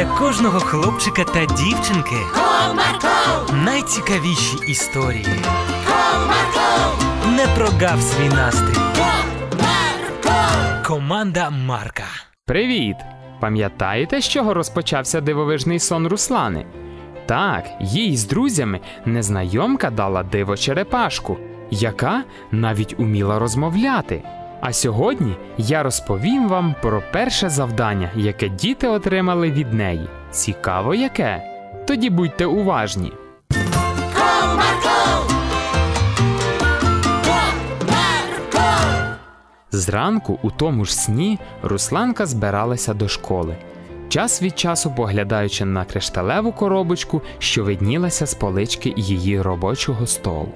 для кожного хлопчика та дівчинки Comarco, найцікавіші історії. Comarco, Не прогав свій настрій. Comarco. Команда Марка. Привіт! Пам'ятаєте, з чого розпочався дивовижний сон Руслани? Так, їй з друзями незнайомка дала диво черепашку, яка навіть уміла розмовляти. А сьогодні я розповім вам про перше завдання, яке діти отримали від неї. Цікаво яке? Тоді будьте уважні. Зранку, у тому ж сні, Русланка збиралася до школи. Час від часу поглядаючи на кришталеву коробочку, що виднілася з полички її робочого столу.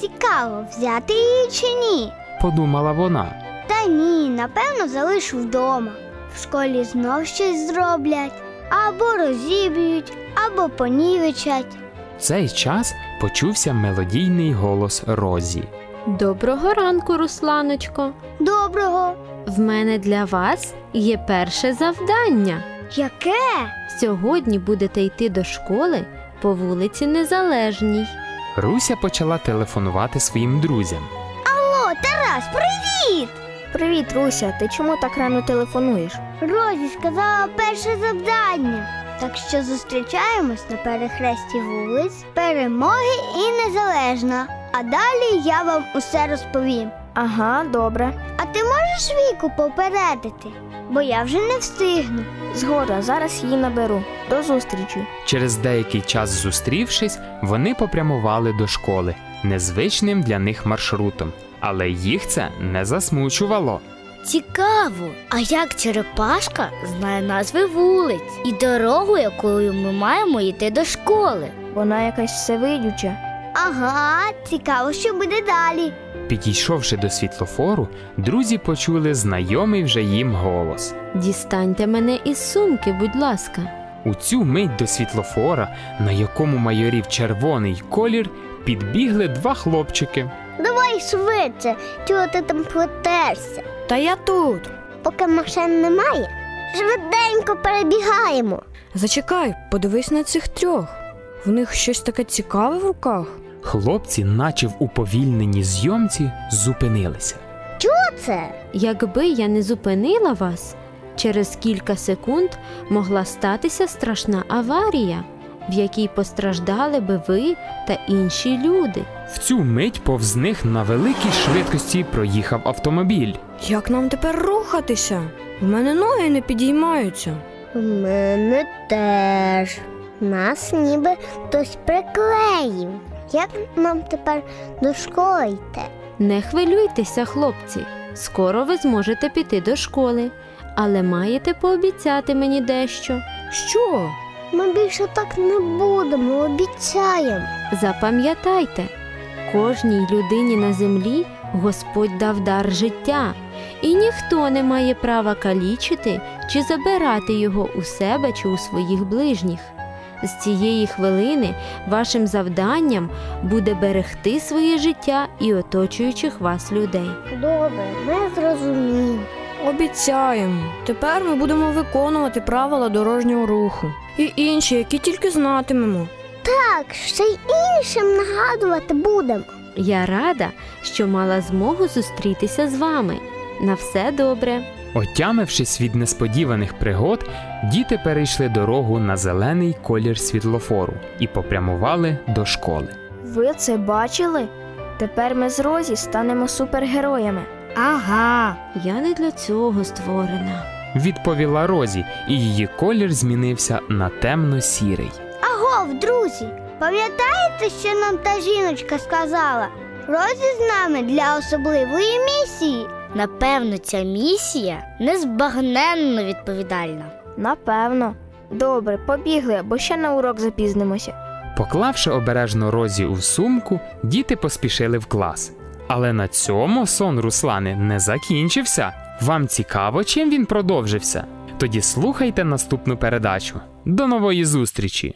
Цікаво, взяти її чи ні? Подумала вона. Та ні, напевно, залишу вдома. В школі знов щось зроблять, або розіб'ють, або понівечать. В цей час почувся мелодійний голос Розі. Доброго ранку, Русланочко. Доброго. В мене для вас є перше завдання. Яке? Сьогодні будете йти до школи по вулиці Незалежній. Руся почала телефонувати своїм друзям. О, Тарас, привіт! Привіт, Руся. Ти чому так рано телефонуєш? Розі сказала перше завдання. Так що зустрічаємось на перехресті вулиць, перемоги і незалежна. А далі я вам усе розповім. Ага, добре. А ти можеш віку попередити? Бо я вже не встигну. Згода, зараз її наберу. До зустрічі. Через деякий час зустрівшись, вони попрямували до школи незвичним для них маршрутом, але їх це не засмучувало. Цікаво, а як черепашка знає назви вулиць і дорогу, якою ми маємо йти до школи? Вона якась всевидюча. Ага, цікаво, що буде далі. Підійшовши до світлофору, друзі почули знайомий вже їм голос. Дістаньте мене із сумки, будь ласка. У цю мить до світлофора, на якому майорів червоний колір, підбігли два хлопчики. Давай швидше, чого ти там плетешся? Та я тут. Поки машин немає, швиденько перебігаємо. Зачекай, подивись на цих трьох. В них щось таке цікаве в руках. Хлопці, наче в уповільненій зйомці, зупинилися. Оце Якби я не зупинила вас, через кілька секунд могла статися страшна аварія, в якій постраждали би ви та інші люди. В цю мить повз них на великій швидкості проїхав автомобіль. Як нам тепер рухатися? В мене ноги не підіймаються. у мене теж. Нас ніби хтось приклеїв. Як нам тепер до школи йти? Не хвилюйтеся, хлопці. Скоро ви зможете піти до школи, але маєте пообіцяти мені дещо. Що? Ми більше так не будемо, обіцяємо. Запам'ятайте, кожній людині на землі Господь дав дар життя, і ніхто не має права калічити чи забирати його у себе чи у своїх ближніх. З цієї хвилини вашим завданням буде берегти своє життя і оточуючих вас людей. Добре, ми зрозуміли. Обіцяємо. Тепер ми будемо виконувати правила дорожнього руху. І інші, які тільки знатимемо. Так, ще й іншим нагадувати будемо. Я рада, що мала змогу зустрітися з вами. На все добре. Отямившись від несподіваних пригод, діти перейшли дорогу на зелений колір світлофору і попрямували до школи. Ви це бачили? Тепер ми з Розі станемо супергероями. Ага. Я не для цього створена. Відповіла Розі, і її колір змінився на темно-сірий. Агов, друзі, пам'ятаєте, що нам та жіночка сказала? Розі з нами для особливої місії. Напевно, ця місія незбагненно відповідальна. Напевно. Добре, побігли, бо ще на урок запізнимося. Поклавши обережно Розі у сумку, діти поспішили в клас. Але на цьому сон Руслани не закінчився. Вам цікаво, чим він продовжився? Тоді слухайте наступну передачу. До нової зустрічі!